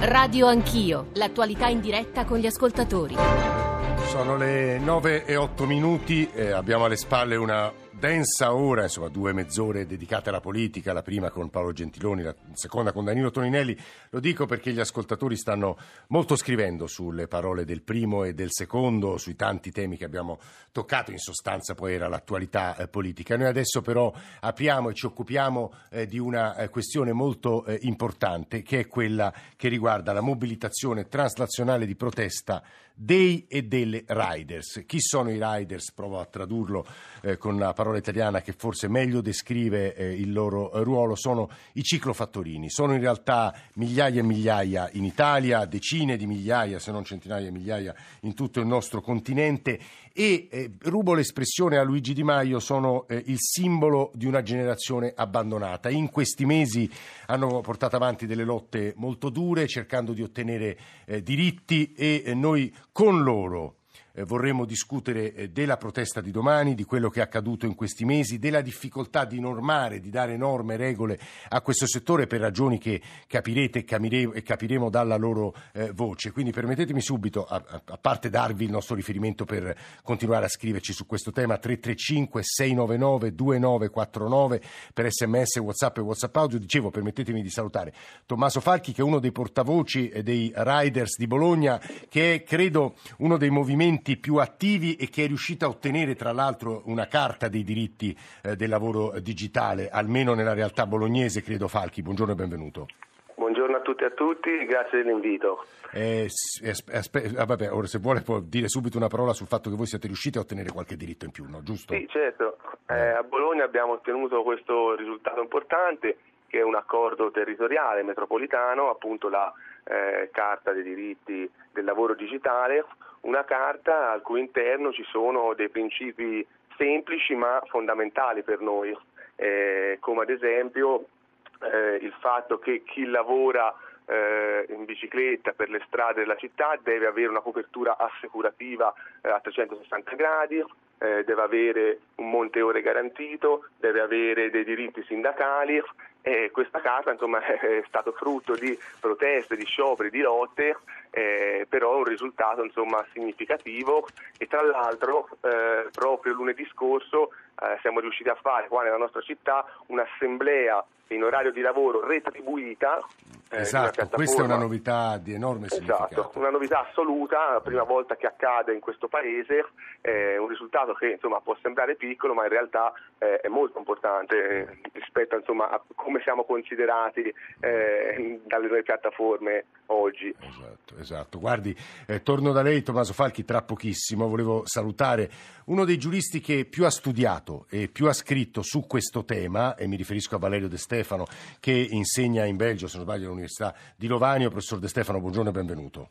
Radio Anch'io, l'attualità in diretta con gli ascoltatori. Sono le 9 e 8 minuti, eh, abbiamo alle spalle una densa ora, insomma due mezz'ore dedicate alla politica, la prima con Paolo Gentiloni, la seconda con Danilo Toninelli. Lo dico perché gli ascoltatori stanno molto scrivendo sulle parole del primo e del secondo, sui tanti temi che abbiamo toccato, in sostanza poi era l'attualità eh, politica. Noi adesso però apriamo e ci occupiamo eh, di una eh, questione molto eh, importante che è quella che riguarda la mobilitazione transnazionale di protesta dei e delle riders. Chi sono i riders? Provo a tradurlo eh, con la parola italiana che forse meglio descrive eh, il loro ruolo. Sono i ciclofattorini. Sono in realtà migliaia e migliaia in Italia, decine di migliaia, se non centinaia di migliaia in tutto il nostro continente e eh, rubo l'espressione a Luigi Di Maio, sono eh, il simbolo di una generazione abbandonata. In questi mesi hanno portato avanti delle lotte molto dure cercando di ottenere eh, diritti e eh, noi con loro vorremmo discutere eh, della protesta di domani, di quello che è accaduto in questi mesi, della difficoltà di normare, di dare norme regole a questo settore per ragioni che capirete e capiremo dalla loro eh, voce. Quindi permettetemi subito, a, a, parte darvi il nostro riferimento per continuare a scriverci su questo tema, 335 699 2949 per sms, whatsapp e whatsapp audio, dicevo permettetemi di salutare Tommaso Falchi che è uno dei portavoci dei Riders di Bologna, che è credo uno dei movimenti movimenti più attivi e che è riuscita a ottenere tra l'altro una carta dei diritti eh, del lavoro digitale, almeno nella realtà bolognese, credo Falchi. Buongiorno e benvenuto. Buongiorno a tutti e a tutti, grazie dell'invito. Eh, aspe- ah, vabbè, ora se vuole può dire subito una parola sul fatto che voi siete riusciti a ottenere qualche diritto in più, no? giusto? Sì, certo. Eh, a Bologna abbiamo ottenuto questo risultato importante che è un accordo territoriale metropolitano, appunto la eh, Carta dei diritti del lavoro digitale, una carta al cui interno ci sono dei principi semplici ma fondamentali per noi, eh, come ad esempio eh, il fatto che chi lavora eh, in bicicletta per le strade della città deve avere una copertura assicurativa eh, a 360 gradi, eh, deve avere un monte ore garantito, deve avere dei diritti sindacali e questa carta insomma, è stato frutto di proteste, di scioperi, di lotte, eh, però un risultato insomma, significativo e tra l'altro eh, proprio lunedì scorso eh, siamo riusciti a fare qua nella nostra città un'assemblea in orario di lavoro retribuita. Eh, esatto, questa è una novità di enorme significato. Esatto, una novità assoluta, la prima volta che accade in questo paese, eh, un risultato che insomma, può sembrare piccolo ma in realtà eh, è molto importante rispetto insomma, a come siamo considerati dalle nuove piattaforme oggi. Esatto, esatto. Guardi, eh, torno da lei Tommaso Falchi tra pochissimo, volevo salutare uno dei giuristi che più ha studiato e più ha scritto su questo tema e mi riferisco a Valerio De Stefano che insegna in Belgio, se non sbaglio, all'Università di Lovanio. Professor De Stefano, buongiorno e benvenuto.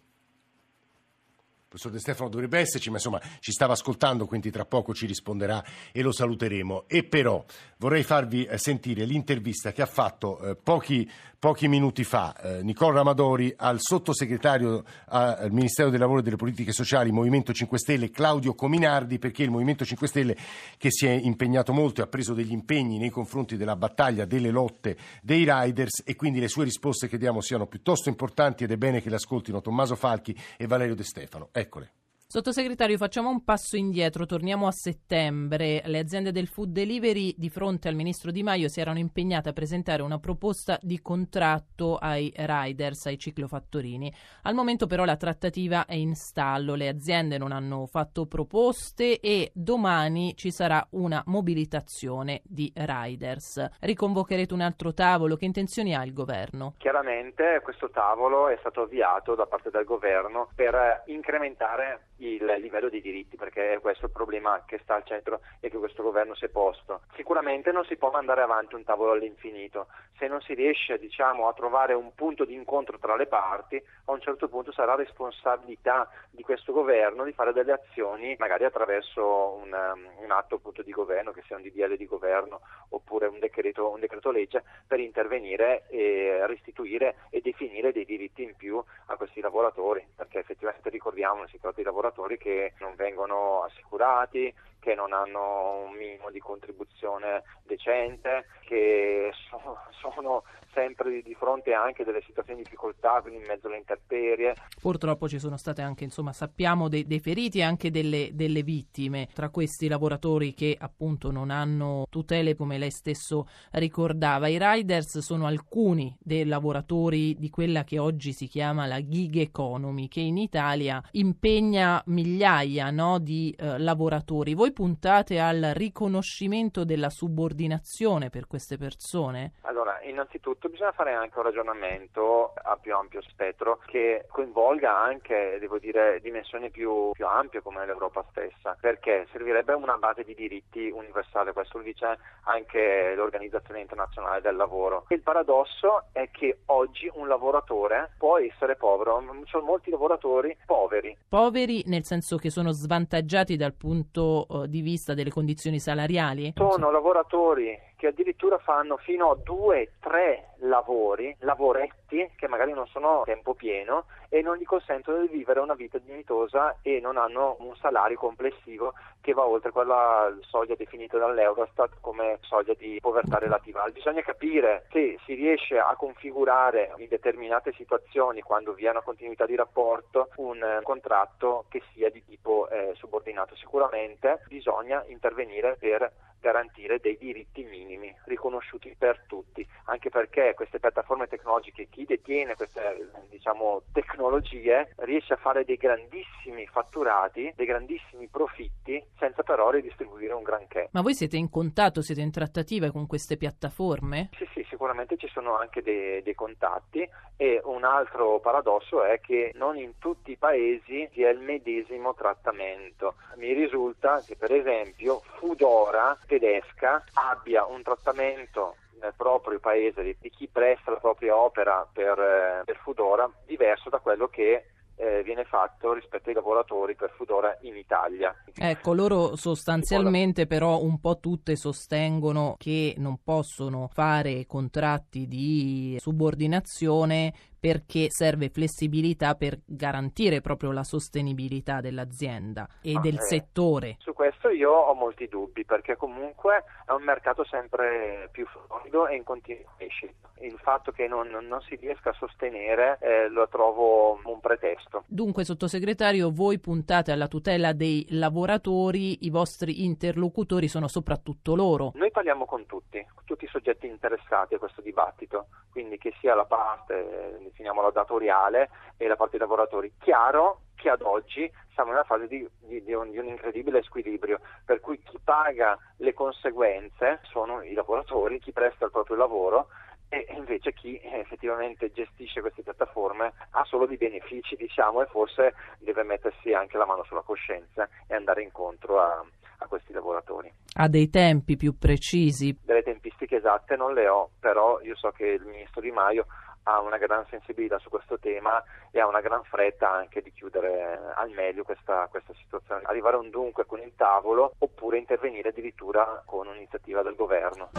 Professor De Stefano dovrebbe esserci, ma insomma ci stava ascoltando, quindi tra poco ci risponderà e lo saluteremo. E però vorrei farvi eh, sentire l'intervista che ha fatto eh, pochi, pochi, minuti fa eh, Nicola Ramadori al sottosegretario al Ministero del Lavoro e delle Politiche Sociali Movimento 5 Stelle Claudio Cominardi, perché il Movimento 5 Stelle che si è impegnato molto e ha preso degli impegni nei confronti della battaglia delle lotte dei riders e quindi le sue risposte che diamo siano piuttosto importanti ed è bene che le ascoltino Tommaso Falchi e Valerio De Stefano. Eccole. Sottosegretario, facciamo un passo indietro, torniamo a settembre. Le aziende del food delivery di fronte al ministro Di Maio si erano impegnate a presentare una proposta di contratto ai riders, ai ciclofattorini. Al momento però la trattativa è in stallo, le aziende non hanno fatto proposte e domani ci sarà una mobilitazione di riders. Riconvocherete un altro tavolo, che intenzioni ha il governo? Chiaramente questo tavolo è stato avviato da parte del governo per incrementare il livello dei diritti, perché è questo il problema che sta al centro e che questo governo si è posto. Sicuramente non si può mandare avanti un tavolo all'infinito, se non si riesce diciamo, a trovare un punto di incontro tra le parti, a un certo punto sarà responsabilità di questo governo di fare delle azioni, magari attraverso un, um, un atto appunto, di governo, che sia un DDL di governo oppure un decreto, un decreto legge, per intervenire e restituire e definire dei diritti in più a questi lavoratori, perché effettivamente ricordiamo, si tratta di lavoratori lavoratori che non vengono assicurati, che non hanno un minimo di contribuzione decente, che sono sono sempre di fronte anche delle situazioni di difficoltà, quindi in mezzo alle intemperie. Purtroppo ci sono state anche, insomma, sappiamo dei, dei feriti e anche delle, delle, vittime tra questi lavoratori che appunto non hanno tutele come lei stesso ricordava. I riders sono alcuni dei lavoratori di quella che oggi si chiama la gig economy, che in Italia impegna migliaia no, di eh, lavoratori. Voi puntate al riconoscimento della subordinazione per queste persone? Allora, innanzitutto bisogna fare anche un ragionamento a più ampio spettro che coinvolga anche, devo dire, dimensioni più, più ampie come l'Europa stessa, perché servirebbe una base di diritti universale, questo lo dice anche l'Organizzazione Internazionale del Lavoro. Il paradosso è che oggi un lavoratore può essere povero, ci sono molti lavoratori poveri. Poveri nel senso che sono svantaggiati dal punto uh, di vista delle condizioni salariali? Sono lavoratori che addirittura fanno fino a due, tre lavori, lavoretti che magari non sono a tempo pieno e non gli consentono di vivere una vita dignitosa e non hanno un salario complessivo che va oltre quella soglia definita dall'Eurostat come soglia di povertà relativa. Bisogna capire se si riesce a configurare in determinate situazioni, quando vi è una continuità di rapporto, un contratto che sia di tipo eh, subordinato. Sicuramente bisogna intervenire per garantire dei diritti minimi riconosciuti per tutti, anche perché queste piattaforme tecnologiche, chi detiene queste diciamo, tecnologie riesce a fare dei grandissimi fatturati, dei grandissimi profitti senza però ridistribuire un granché. Ma voi siete in contatto, siete in trattativa con queste piattaforme? Sì, sì, sicuramente ci sono anche dei, dei contatti e un altro paradosso è che non in tutti i paesi si ha il medesimo trattamento. Mi risulta che per esempio Fudora tedesca abbia un trattamento nel proprio paese di, di chi presta la propria opera per, eh, per Fudora diverso da quello che eh, viene fatto rispetto ai lavoratori per Fudora in Italia. Ecco, loro sostanzialmente però un po' tutte sostengono che non possono fare contratti di subordinazione perché serve flessibilità per garantire proprio la sostenibilità dell'azienda e ah, del eh, settore. Su questo io ho molti dubbi perché comunque è un mercato sempre più florido e in continua crescita. Il fatto che non, non si riesca a sostenere eh, lo trovo un pretesto. Dunque, sottosegretario, voi puntate alla tutela dei lavoratori, i vostri interlocutori sono soprattutto loro. Noi parliamo con tutti, tutti i soggetti interessati a questo dibattito, quindi che sia la parte definiamola datoriale e la parte dei lavoratori. Chiaro che ad oggi siamo in una fase di, di, di, un, di, un, incredibile squilibrio, per cui chi paga le conseguenze sono i lavoratori, chi presta il proprio lavoro e invece chi effettivamente gestisce queste piattaforme ha solo dei benefici, diciamo, e forse deve mettersi anche la mano sulla coscienza e andare incontro a, a questi lavoratori. Ha dei tempi più precisi? Delle tempistiche esatte non le ho, però io so che il ministro Di Maio ha una gran sensibilità su questo tema e ha una gran fretta anche di chiudere al meglio questa, questa situazione, arrivare a un dunque con il tavolo oppure intervenire addirittura con un'iniziativa del governo.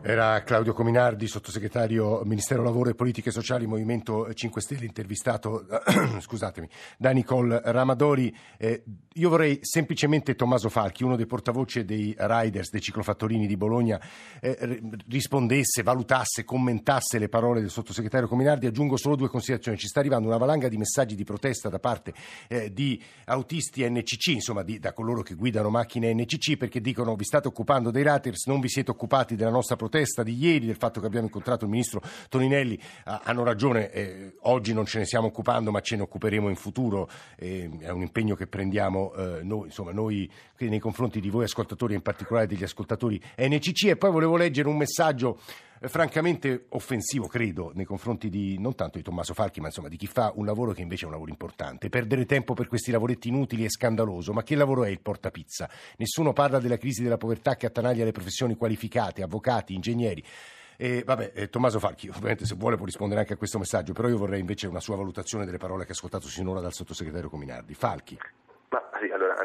Era Claudio Cominardi, sottosegretario Ministero Lavoro e Politiche Sociali, Movimento 5 Stelle, intervistato da Nicole Ramadori. Eh, io vorrei semplicemente Tommaso Falchi, uno dei portavoce dei riders, dei ciclofattorini di Bologna, eh, rispondesse, valutasse, commentasse le parole del sottosegretario Cominardi. Aggiungo solo due considerazioni. Ci sta arrivando una valanga di messaggi di protesta da parte eh, di autisti NCC, insomma di, da coloro che guidano macchine NCC, perché dicono vi state occupando dei riders, non vi siete occupati della nostra protesta protesta di ieri, del fatto che abbiamo incontrato il ministro Toninelli, hanno ragione, eh, oggi non ce ne stiamo occupando ma ce ne occuperemo in futuro, eh, è un impegno che prendiamo eh, noi, insomma, noi nei confronti di voi ascoltatori, in particolare degli ascoltatori NCC e poi volevo leggere un messaggio eh, francamente offensivo, credo, nei confronti di non tanto di Tommaso Falchi, ma insomma di chi fa un lavoro che invece è un lavoro importante. Perdere tempo per questi lavoretti inutili è scandaloso, ma che lavoro è il portapizza? Nessuno parla della crisi della povertà che attanaglia le professioni qualificate, avvocati, ingegneri. E, vabbè, eh, Tommaso Falchi, ovviamente se vuole può rispondere anche a questo messaggio, però io vorrei invece una sua valutazione delle parole che ha ascoltato sinora dal sottosegretario Cominardi. Falchi.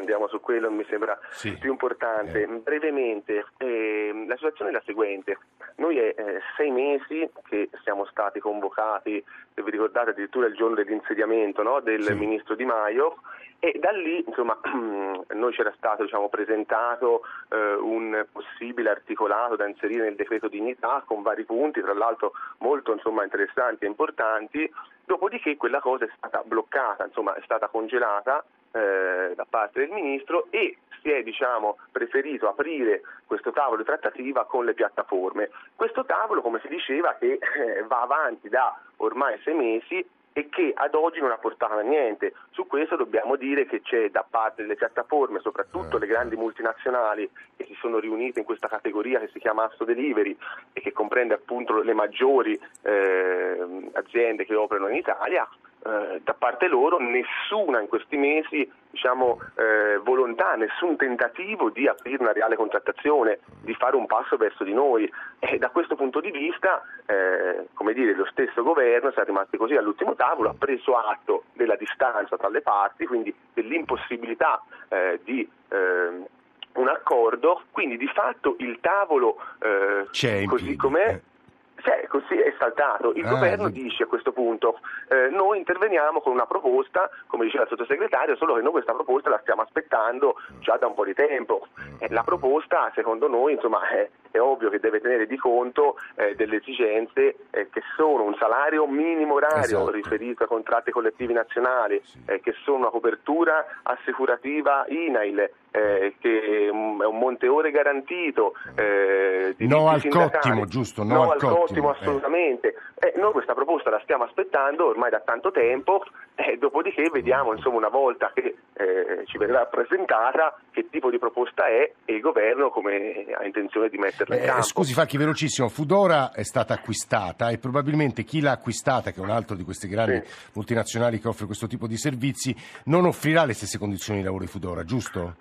Andiamo su quello, mi sembra sì. più importante. Eh. Brevemente, eh, la situazione è la seguente. Noi è eh, sei mesi che siamo stati convocati, se vi ricordate addirittura il giorno dell'insediamento no, del sì. ministro Di Maio, e da lì insomma, noi c'era stato diciamo, presentato eh, un possibile articolato da inserire nel decreto dignità con vari punti, tra l'altro molto insomma, interessanti e importanti, dopodiché quella cosa è stata bloccata, insomma, è stata congelata eh, da parte del Ministro e si è diciamo, preferito aprire questo tavolo di trattativa con le piattaforme. Questo tavolo, come si diceva, che eh, va avanti da ormai sei mesi e che ad oggi non ha portato a niente. Su questo dobbiamo dire che c'è da parte delle piattaforme, soprattutto le grandi multinazionali che si sono riunite in questa categoria che si chiama Asso Delivery e che comprende appunto le maggiori eh, aziende che operano in Italia, eh, da parte loro nessuna in questi mesi diciamo, eh, volontà, nessun tentativo di aprire una reale contrattazione, di fare un passo verso di noi. E da questo punto di vista, eh, come dire, lo stesso governo, siamo rimasti così all'ultimo tavolo, ha preso atto della distanza tra le parti, quindi dell'impossibilità eh, di ehm, un accordo, quindi di fatto il tavolo eh, così com'è cioè, così è saltato. Il ah, governo sì. dice a questo punto eh, noi interveniamo con una proposta, come diceva il sottosegretario, solo che noi questa proposta la stiamo aspettando già da un po' di tempo. Eh, la proposta, secondo noi, insomma, è, è, ovvio che deve tenere di conto eh, delle esigenze eh, che sono un salario minimo orario esatto. riferito ai contratti collettivi nazionali, sì. Eh, che sono una copertura assicurativa INAIL, eh, che è un, monte ore garantito. Eh, no al cottimo, giusto? No, no al cottimo, eh. assolutamente. Eh. noi questa proposta la stiamo aspettando ormai da tanto tempo, eh, dopodiché vediamo insomma, una volta che eh, ci verrà presentata che tipo di proposta è e il governo come ha intenzione di metterla in campo. Scusi Facchi, velocissimo, Fudora è stata acquistata e probabilmente chi l'ha acquistata, che è un altro di queste grandi sì. multinazionali che offre questo tipo di servizi, non offrirà le stesse condizioni di lavoro di Fudora, giusto?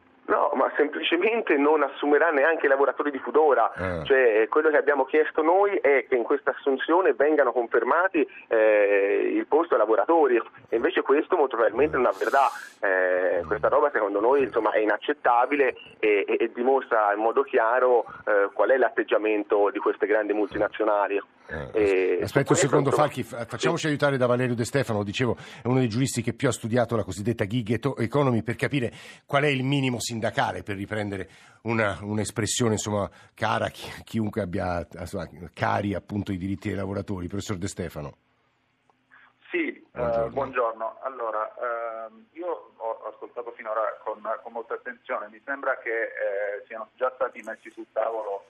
Semplicemente non assumerà neanche i lavoratori di Fudora, eh. cioè, quello che abbiamo chiesto noi è che in questa assunzione vengano confermati eh, il posto ai lavoratori e invece questo molto probabilmente non avverrà, eh, questa roba secondo noi insomma, è inaccettabile e, e, e, dimostra in modo chiaro eh, qual è l'atteggiamento di queste grandi multinazionali. Eh, aspetta un secondo, insomma, Falchi, facciamoci sì. aiutare da Valerio De Stefano, dicevo, è uno dei giuristi che più ha studiato la cosiddetta gig economy per capire qual è il minimo sindacale, per riprendere una, un'espressione insomma, cara a chi, chiunque abbia insomma, cari appunto i diritti dei lavoratori. Professor De Stefano. Sì, buongiorno. Uh, buongiorno. Allora, uh, io ho ascoltato finora con, con, molta attenzione, mi sembra che eh, siano già stati messi sul tavolo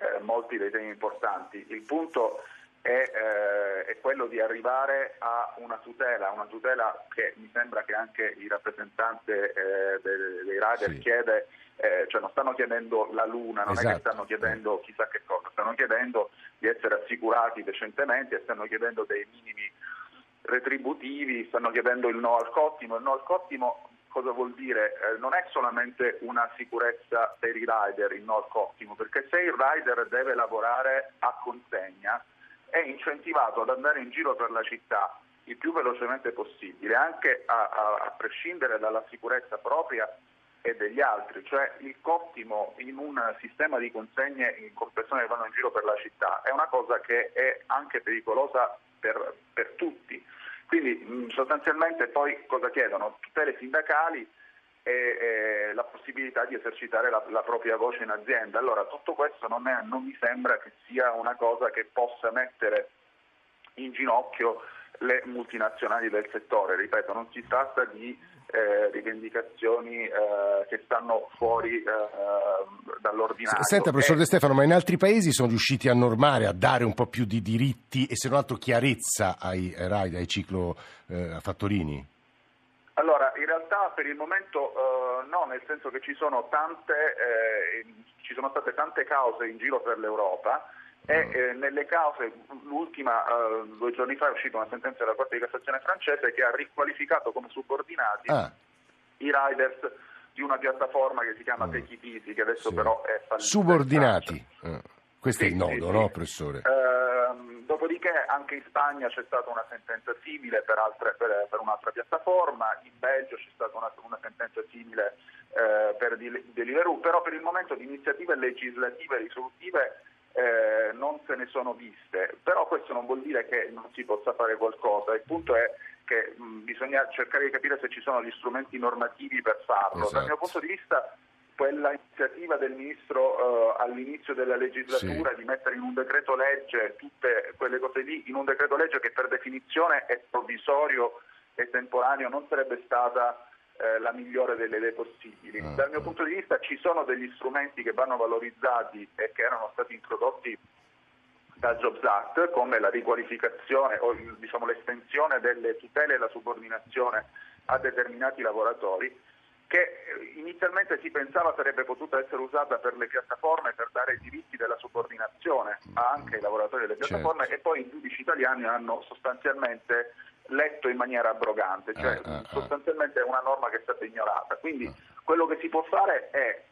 eh, molti dei temi importanti. Il punto è, eh, è, quello di arrivare a una tutela, una tutela che mi sembra che anche il rappresentante eh, dei, dei rider sì. chiede, eh, cioè non stanno chiedendo la luna, non esatto. è che esatto. stanno chiedendo chissà che cosa, stanno chiedendo di essere assicurati decentemente stanno chiedendo dei minimi retributivi, stanno chiedendo il no al cottimo, il no al cottimo cosa vuol dire? Eh, non è solamente una sicurezza per i rider il no ottimo, perché se il rider deve lavorare a consegna è incentivato ad andare in giro per la città il più velocemente possibile, anche a, a, a prescindere dalla sicurezza propria e degli altri, cioè il cottimo in un sistema di consegne con persone che vanno in giro per la città è una cosa che è anche pericolosa per, per tutti quindi sostanzialmente poi cosa chiedono? Tutele sindacali e, e la possibilità di esercitare la, la, propria voce in azienda. Allora tutto questo non, è, non mi sembra che sia una cosa che possa mettere in ginocchio le multinazionali del settore. Ripeto, non si tratta di eh, rivendicazioni eh, che stanno fuori eh, dall'ordinario. Senta, professor De Stefano, ma in altri paesi sono riusciti a normare, a dare un po' più di diritti e se non altro chiarezza ai ride, ai ciclofattorini? Eh, allora, in realtà per il momento eh, no, nel senso che ci sono, tante, eh, ci sono state tante cause in giro per l'Europa e eh, nelle cause, l'ultima eh, due giorni fa è uscita una sentenza della Corte di Cassazione francese che ha riqualificato come subordinati ah. i riders di una piattaforma che si chiama mm. Easy, che adesso sì. però è fallita. Subordinati, eh. questo sì, è il nodo, sì, no professore? Ehm, Dopodiché anche in Spagna c'è stata una sentenza simile per, altre, per, per un'altra piattaforma, in Belgio c'è stata una, una sentenza simile eh, per Deliveroo, però per il momento di iniziative legislative risolutive eh, non se ne sono viste, però questo non vuol dire che non si possa fare qualcosa, il punto è che mh, bisogna cercare di capire se ci sono gli strumenti normativi per farlo. Esatto. Dal mio punto di vista quella iniziativa del Ministro uh, all'inizio della legislatura sì. di mettere in un decreto legge tutte quelle cose lì, in un decreto legge che per definizione è provvisorio e temporaneo, non sarebbe stata eh, la migliore delle idee possibili. Uh-huh. Dal mio punto di vista ci sono degli strumenti che vanno valorizzati e che erano stati introdotti dal Jobs Act, come la riqualificazione o diciamo, l'estensione delle tutele e la subordinazione a determinati lavoratori che inizialmente si pensava sarebbe potuta essere usata per le piattaforme per dare i diritti della subordinazione anche ai lavoratori delle piattaforme certo. e poi i giudici italiani hanno sostanzialmente letto in maniera abrogante, cioè eh, eh, eh. sostanzialmente è una norma che è stata ignorata. Quindi eh. quello che si può fare è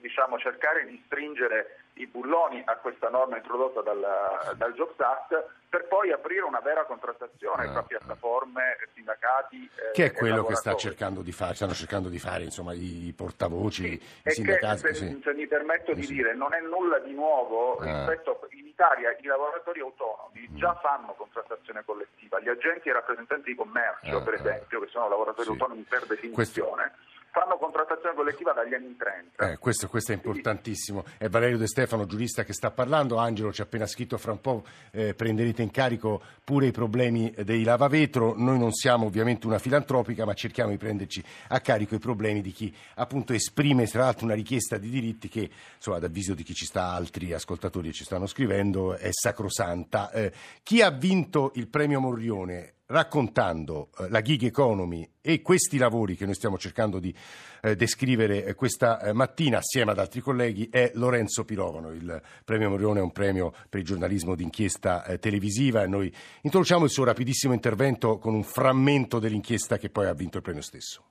diciamo, cercare di stringere i bulloni a questa norma introdotta dal, dal Jobs Act per poi aprire una vera contrattazione tra piattaforme, sindacati. Eh, che è quello che sta cercando di fare, stanno cercando di fare insomma, i portavoci, sì, i sindacati. Che, se, sì. se, mi permetto di sì. dire, non è nulla di nuovo ah. rispetto in Italia i lavoratori autonomi mm. già fanno contrattazione collettiva, gli agenti e i rappresentanti di commercio, ah, per ah. esempio, che sono lavoratori autonomi per definizione. Questo fanno contrattazione collettiva dagli anni 30. Eh, questo, questo, è importantissimo. È Valerio De Stefano, giurista, che sta parlando. Angelo ci ha appena scritto, fra un po' eh, prenderete in carico pure i problemi dei lavavetro. Noi non siamo ovviamente una filantropica, ma cerchiamo di prenderci a carico i problemi di chi appunto esprime, tra l'altro, una richiesta di diritti che, insomma, ad avviso di chi ci sta, altri ascoltatori ci stanno scrivendo, è sacrosanta. Eh, chi ha vinto il premio Morrione raccontando eh, la gig economy e questi lavori che noi stiamo cercando di eh, descrivere eh, questa eh, mattina assieme ad altri colleghi è Lorenzo Pirovano. Il premio Morione è un premio per il giornalismo d'inchiesta eh, televisiva e noi introduciamo il suo rapidissimo intervento con un frammento dell'inchiesta che poi ha vinto il premio stesso.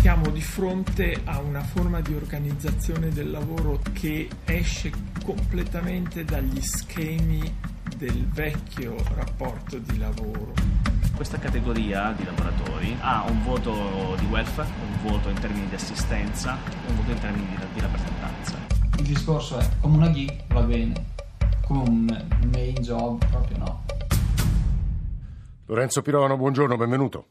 Siamo di fronte a una forma di organizzazione del lavoro che esce completamente dagli schemi del vecchio rapporto di lavoro. Questa categoria di lavoratori ha un voto di welfare, un voto in termini di assistenza, un voto in termini di, di rappresentanza. Il discorso è come una gig va bene, come un main job proprio no. Lorenzo Pirovano, buongiorno, benvenuto.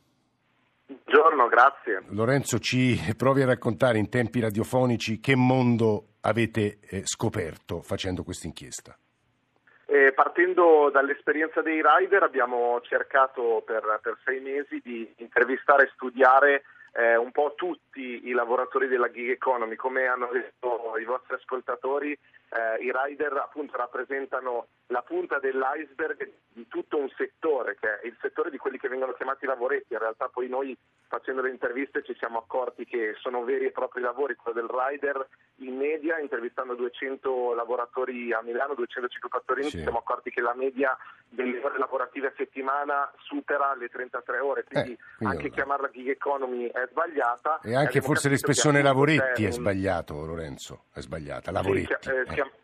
Buongiorno, grazie. Lorenzo, ci provi a raccontare in tempi radiofonici che mondo avete eh, scoperto facendo questa inchiesta. Eh, partendo dall'esperienza dei rider abbiamo cercato per, per sei mesi di intervistare e studiare eh, un po' tutti i lavoratori della gig economy, come hanno detto i vostri ascoltatori, eh, i rider appunto rappresentano la punta dell'iceberg di tutto un settore, che è il settore di quelli che vengono chiamati lavoretti. In realtà poi noi facendo le interviste ci siamo accorti che sono veri e propri lavori, quello del rider in media, intervistando 200 lavoratori a Milano, 250 a Torino, sì. ci siamo accorti che la media delle ore lavorative a settimana supera le 33 ore, quindi, eh, quindi anche chiamarla gig economy è sbagliata. E anche forse l'espressione lavoretti è, un... è sbagliato, Lorenzo, è sbagliata, lavoretti. Sì, eh, eh.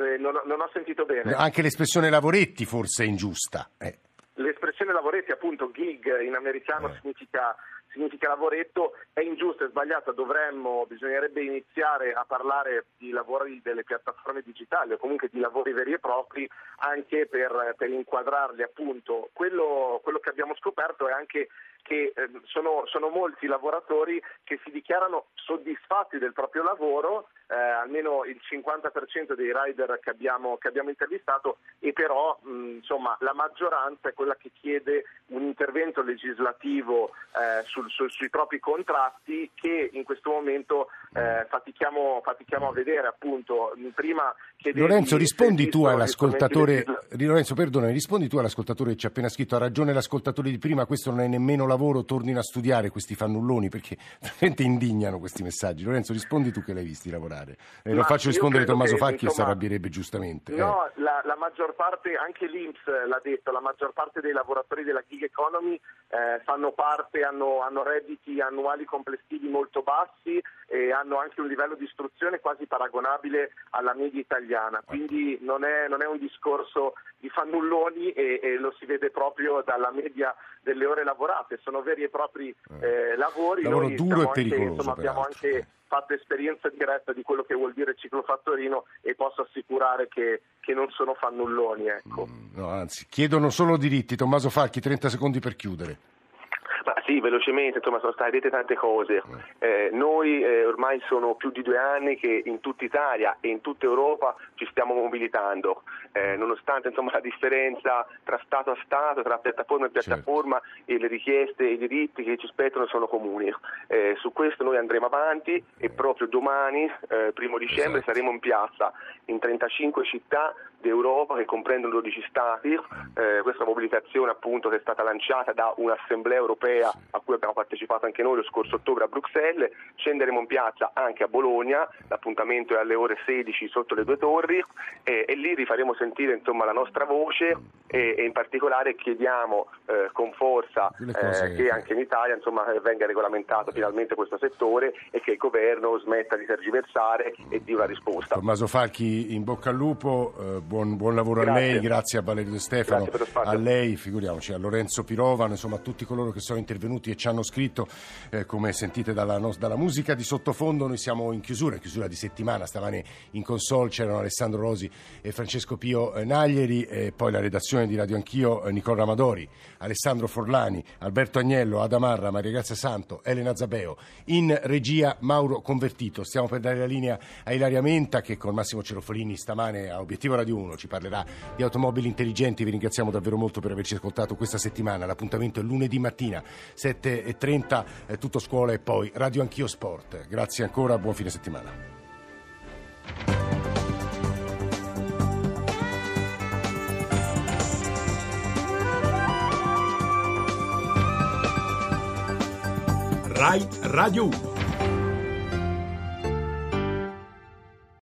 Eh, non, ho, non, ho sentito bene. Anche l'espressione lavoretti forse è ingiusta. Eh. L'espressione lavoretti, appunto, gig in americano eh. significa significa lavoretto, è ingiusta, è sbagliata, dovremmo, bisognerebbe iniziare a parlare di lavori delle piattaforme digitali o comunque di lavori veri e propri anche per, per inquadrarli appunto. Quello, quello, che abbiamo scoperto è anche che eh, sono, sono molti lavoratori che si dichiarano soddisfatti del proprio lavoro eh, almeno il 50% dei rider che abbiamo, che abbiamo intervistato e però mh, insomma, la maggioranza è quella che chiede un intervento legislativo eh, sul, sul, sui propri contratti che in questo momento eh, fatichiamo, fatichiamo, a vedere appunto prima Lorenzo rispondi tu all'ascoltatore Lorenzo perdonami rispondi tu all'ascoltatore che ci ha appena scritto ha ragione l'ascoltatore di prima questo non è nemmeno lavoro tornino a studiare questi fannulloni perché veramente indignano questi messaggi Lorenzo rispondi tu che l'hai visti lavorare particolare. E lo faccio rispondere Tommaso che, Facchi insomma, e si arrabbierebbe giustamente. No, eh. la, la, maggior parte, anche l'Inps l'ha detto, la maggior parte dei lavoratori della gig economy eh, fanno parte, hanno, hanno redditi annuali complessivi molto bassi e hanno anche un livello di istruzione quasi paragonabile alla media italiana quindi non è, non è un discorso di fannulloni e, e, lo si vede proprio dalla media delle ore lavorate, sono veri e propri eh, lavori. Lavoro Noi duro e anche, pericoloso. Insomma, abbiamo anche fatto esperienza diretta di quello che vuol dire ciclofattorino e posso assicurare che, che non sono fannulloni. Ecco. Mm, no, anzi, chiedono solo diritti. Tommaso Falchi, 30 secondi per chiudere. Sì, velocemente, insomma, sono state dette tante cose. Eh, noi eh, ormai sono più di due anni che in tutta Italia e in tutta Europa ci stiamo mobilitando, eh, nonostante insomma, la differenza tra Stato a Stato, tra piattaforma e piattaforma certo. e le richieste e i diritti che ci spettano sono comuni. Eh, su questo noi andremo avanti e proprio domani, eh, primo dicembre, esatto. saremo in piazza in 35 città d'Europa che comprendono 12 Stati. Eh, questa mobilitazione appunto che è stata lanciata da un'assemblea europea a cui abbiamo partecipato anche noi lo scorso ottobre a Bruxelles, scenderemo in piazza anche a Bologna, l'appuntamento è alle ore 16 sotto le due torri. E, e lì rifaremo sentire insomma, la nostra voce e, e in particolare chiediamo eh, con forza eh, che anche in Italia insomma, venga regolamentato finalmente questo settore e che il governo smetta di tergiversare e dia una risposta. Tommaso Falchi, in bocca al lupo, eh, buon, buon, lavoro grazie. a lei, grazie a Valerio De Stefano, a lei, figuriamoci, a Lorenzo Pirovano, insomma a tutti coloro che sono intervenuti e ci hanno scritto, eh, come sentite dalla, no, dalla, musica di sottofondo, noi siamo in chiusura, in chiusura di settimana, stamane in console c'erano Alessandro Rosi e Francesco Pio eh, Naglieri, e poi la redazione di Radio Anch'io, eh, Nicola Amadori, Alessandro Forlani, Alberto Agnello, Adamarra, Maria Grazia Santo, Elena Zabeo, in regia Mauro Convertito. Stiamo per dare la linea a Ilaria Menta che con Massimo Cerofolini stamane a Obiettivo Radio 1 ci parlerà di automobili intelligenti. Vi ringraziamo davvero molto per averci ascoltato questa settimana. L'appuntamento è lunedì mattina 7.30, eh, tutto scuola e poi Radio Anch'io Sport. Grazie ancora, buon fine settimana. Rai Radio 1